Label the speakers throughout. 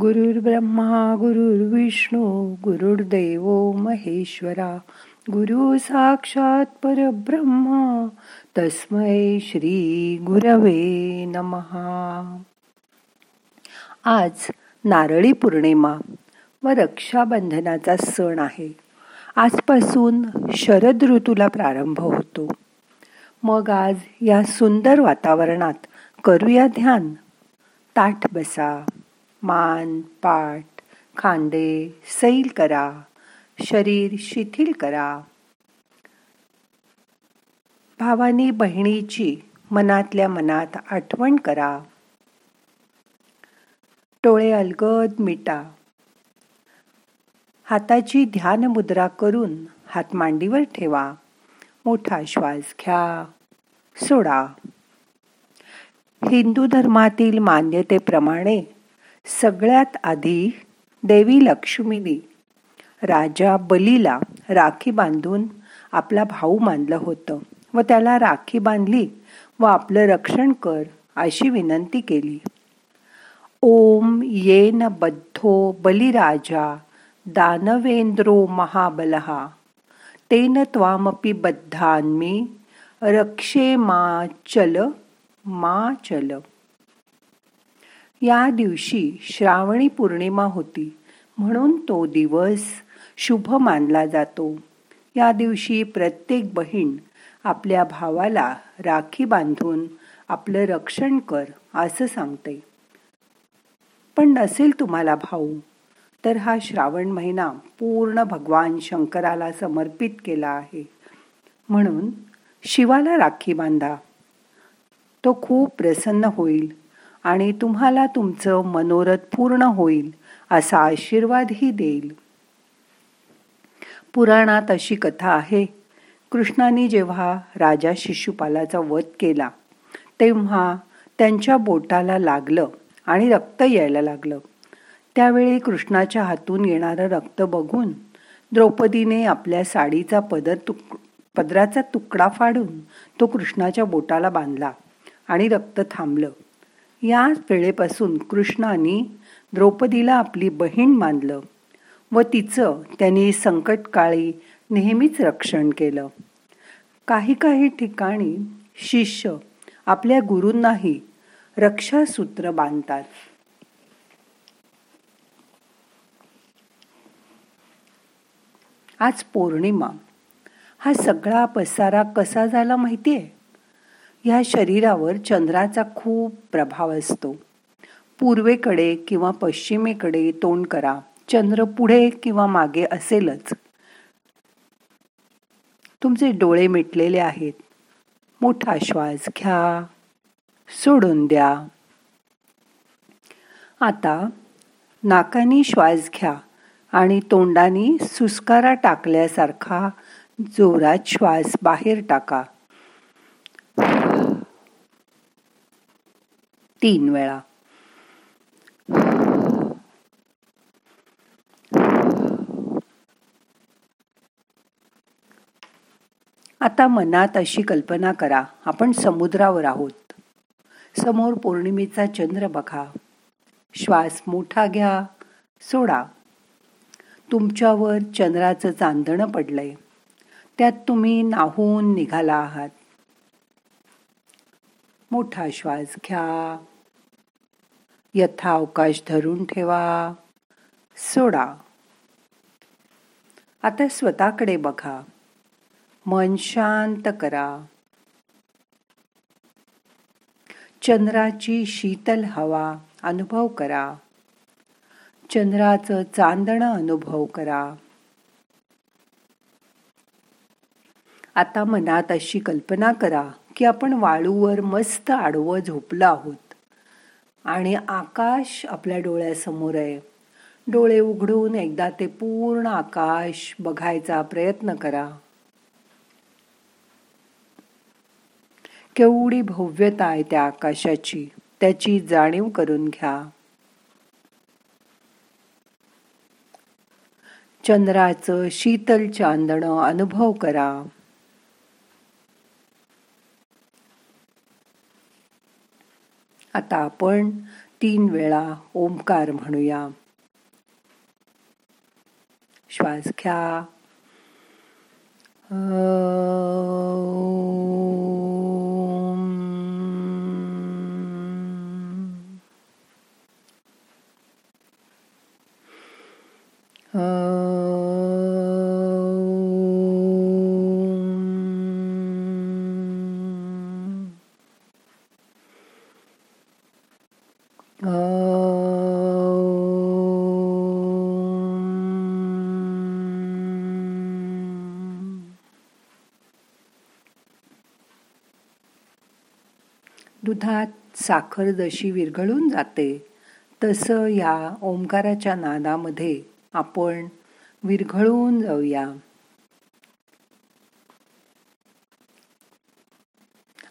Speaker 1: गुरुर्ब्रह्मा गुरुर्विष्णू गुरुर्देव महेश्वरा गुरु साक्षात परब्रह्मा तस्मै श्री गुरवे नमहा आज नारळी पौर्णिमा व रक्षाबंधनाचा सण आहे. आजपासून शरद ऋतूला प्रारंभ होतो. मग आज या सुंदर वातावरणात करूया ध्यान. ताठ बसा. मान पाठ खांदे सैल करा शरीर शिथिल करा. भावानी बहिणीची मनातल्या मनात आठवण करा. टोळे अलगद मिटा. हाताची ध्यान मुद्रा करून हात मांडीवर ठेवा. मोठा श्वास घ्या. सोडा. हिंदू धर्मातील मान्यतेप्रमाणे सगळ्यात आधी देवी लक्ष्मीनी राजा बलीला राखी बांधून आपला भाऊ मानलं होतं व त्याला राखी बांधली व आपलं रक्षण कर अशी विनंती केली. ओम येन बद्धो बलिराजा दानवेंद्रो महाबलहा तेन त्वामपि बद्धान्मी रक्षे मा चल मा चल। या दिवशी श्रावणी पौर्णिमा होती म्हणून तो दिवस शुभ मानला जातो. या दिवशी प्रत्येक बहीण आपल्या भावाला राखी बांधून आपलं रक्षण कर असं सांगते. पण नसेल तुम्हाला भाऊ तर हा श्रावण महिना पूर्ण भगवान शंकराला समर्पित केला आहे. म्हणून शिवाला राखी बांधा. तो खूप प्रसन्न होईल. आणि तुम्हाला तुमचं मनोरथ पूर्ण होईल असा आशीर्वादही देईल. पुराणात अशी कथा आहे कृष्णाने जेव्हा राजा शिशुपालाचा वध केला तेव्हा त्यांच्या बोटाला लागलं आणि रक्त यायला लागलं. त्यावेळी कृष्णाच्या हातून येणारं रक्त बघून द्रौपदीने आपल्या साडीचा पदर तुक पदराचा तुकडा फाडून तो कृष्णाच्या बोटाला बांधला आणि रक्त थांबलं. या वेळेपासून कृष्णाने द्रौपदीला आपली बहीण मानलं व तिचं त्यांनी संकटकाळी नेहमीच रक्षण केलं. काही काही ठिकाणी शिष्य आपल्या गुरूंनाही रक्षासूत्र बांधतात. आज पौर्णिमा. हा सगळा पसारा कसा झाला माहिती आहे ह्या शरीरावर चंद्राचा खूप प्रभाव असतो. पूर्वेकडे किंवा पश्चिमेकडे तोंड करा. चंद्र पुढे किंवा मागे असेलच. तुमचे डोळे मिटलेले आहेत. मोठा श्वास घ्या. सोडून द्या. आता नाकानी श्वास घ्या आणि तोंडाने सुस्कारा टाकल्यासारखा जोरात श्वास बाहेर टाका. तीन वेळा. आता मनात अशी कल्पना करा आपण समुद्रावर आहोत. समोर पौर्णिमेचा चंद्र बघा. श्वास मोठा घ्या सोडा. तुमच्यावर चंद्राचं चांदणं पडलंय. त्यात तुम्ही नाहून निघाला आहात. मोठा श्वास घ्या. यथावकाश धरून ठेवा. सोडा. आता स्वतःकडे बघा. मन शांत करा. चंद्राची शीतल हवा अनुभव करा. चंद्राचं चांदणं अनुभव करा. आता मनात अशी कल्पना करा की आपण वाळूवर मस्त आडवं झोपलो आहोत. आणि आकाश आपल्या डोळ्यासमोर आहे. डोळे उघडून एकदा ते पूर्ण आकाश बघायचा प्रयत्न करा. केवढी भव्यता आहे त्या आकाशाची त्याची जाणीव करून घ्या. चंद्राचं शीतल चांदणं अनुभव करा. आता आपण तीन वेळा ओंकार म्हणूया. श्वास घ्या. दुधात साखर जशी विरघळून जाते तसं या ओंकाराच्या नादामध्ये आपण विरघळून जाऊया.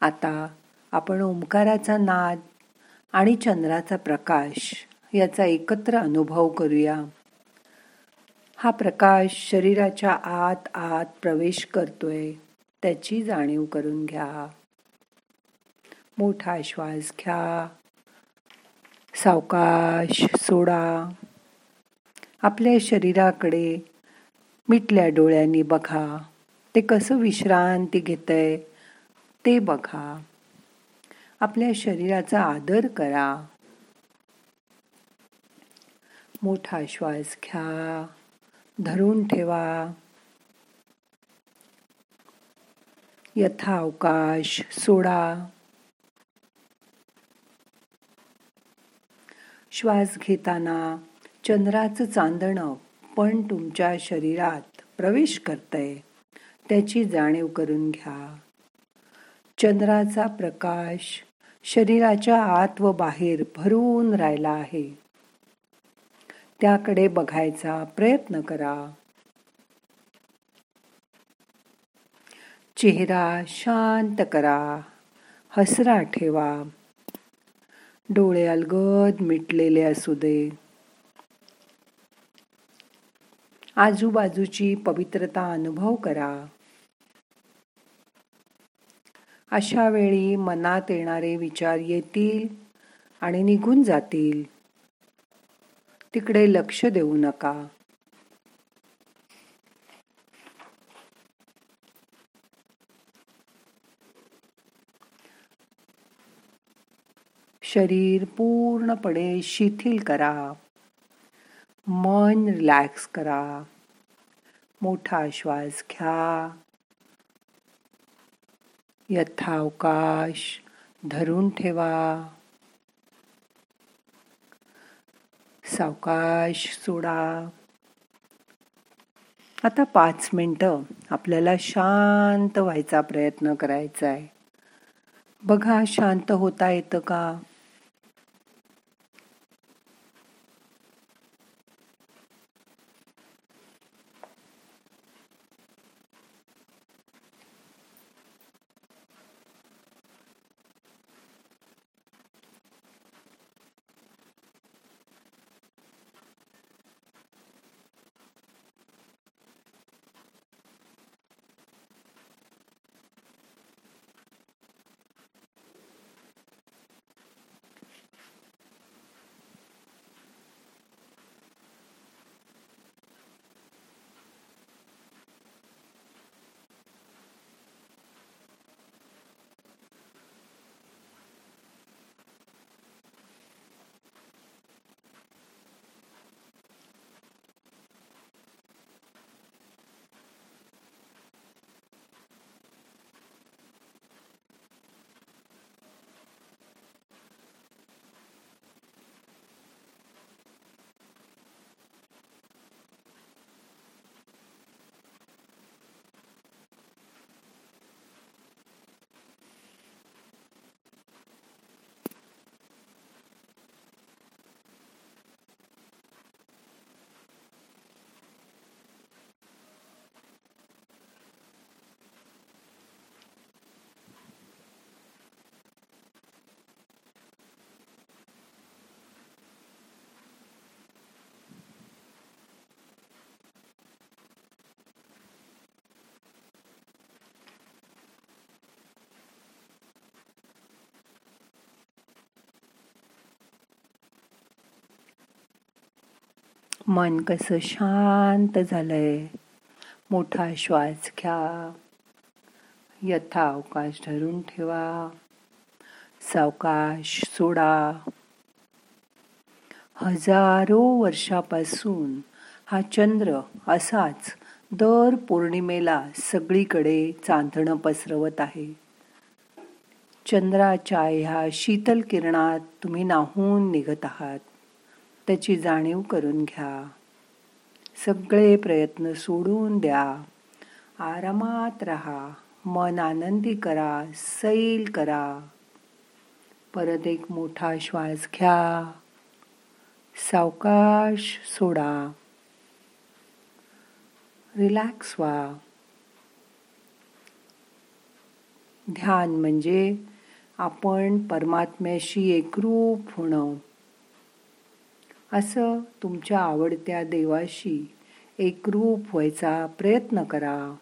Speaker 1: आता आपण ओंकाराचा नाद आणि चंद्राचा प्रकाश याचा एकत्र अनुभव करूया. हा प्रकाश शरीराच्या आत आत प्रवेश करतोय त्याची जाणीव करून घ्या. मोठा श्वास घ्या. सावकाश सोडा. आपल्या शरीराकडे मिटल्या डोळ्यांनी बघा. ते कसं विश्रांती घेतंय ते बघा. आपल्या शरीराचा आदर करा. मोठा श्वास घ्या. धरून ठेवा. यथावकाश सोडा. श्वास घेताना चंद्राचं चांदणं पण तुमच्या शरीरात प्रवेश करतंय. त्याची जाणीव करून घ्या. चंद्राचा प्रकाश शरीराच्या आत व बाहेर भरून राहिला आहे. त्याकडे बघायचा प्रयत्न करा. चेहरा शांत करा. हसरा ठेवा. डोळे अलगद मिटलेले असू दे. आजूबाजूची पवित्रता अनुभव करा. अशा वेळी मनात येणारे विचार येतील आणि निघून जातील. तिकडे लक्ष देऊ नका. शरीर पूर्णपणे शिथिल करा. मन रिलॅक्स करा. मोठा श्वास घ्या. यथावकाश धरून ठेवा. सावकाश सोडा. आता पाच मिनटं आपल्याला शांत व्हायचा प्रयत्न करायचा आहे बघा शांत होता येतं का? मन कसं शांत झालंय. मोठा श्वास घ्या. यथा अवकाश धरून ठेवा. सावकाश सोडा. हजारो वर्षापासून हा चंद्र असाच दर पौर्णिमेला सगळीकडे चांदणं पसरवत आहे. चंद्राच्या ह्या शीतल किरणात तुम्ही नाहून निघत आहात. त्याची जाणीव करून घ्या. सगळे प्रयत्न सोडून द्या. आरामात राहा. मन आनंदी करा. सैल करा. परत एक मोठा श्वास घ्या. सावकाश सोडा. रिलॅक्स व्हा. ध्यान म्हणजे आपण परमात्म्याशी एकरूप होणं. असं तुमच्या आवडत्या देवाशी एकरूप व्हायचा प्रयत्न करा.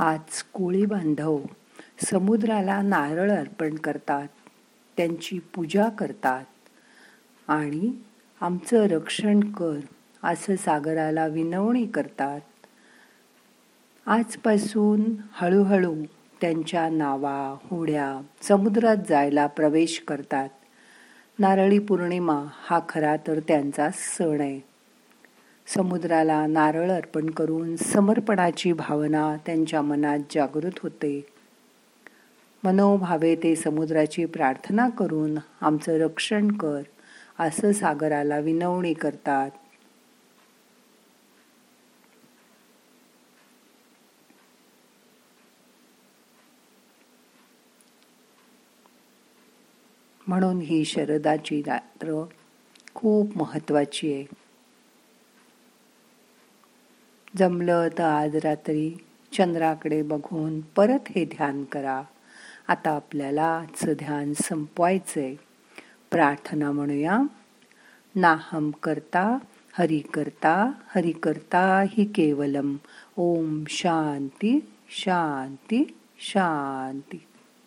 Speaker 1: आज कोळी बांधव समुद्राला नारळ अर्पण करतात त्यांची पूजा करतात. आणि आमचं रक्षण कर असं सागराला विनवणी करतात. आजपासून हळूहळू त्यांच्या नावा होड्या समुद्रात जायला प्रवेश करतात. नारळी पौर्णिमा हा खरा तर त्यांचा सण आहे. समुद्राला नारळ अर्पण करून समर्पणाची भावना त्यांच्या मनात जागृत होते. मनोभावे ते समुद्राची प्रार्थना करून आमचं रक्षण कर असं सागराला विनवणी करतात. म्हणून ही शरदाची रात्र खूप महत्वाची आहे. जमलं तर आज रात्री चंद्राकडे बघून परत हे ध्यान करा. आता आपल्याला आजचं ध्यान संपवायचंय. प्रार्थना म्हणूया. नाहम करता हरि करता हरि करता हि केवलम. ओम शांती शांती शांती.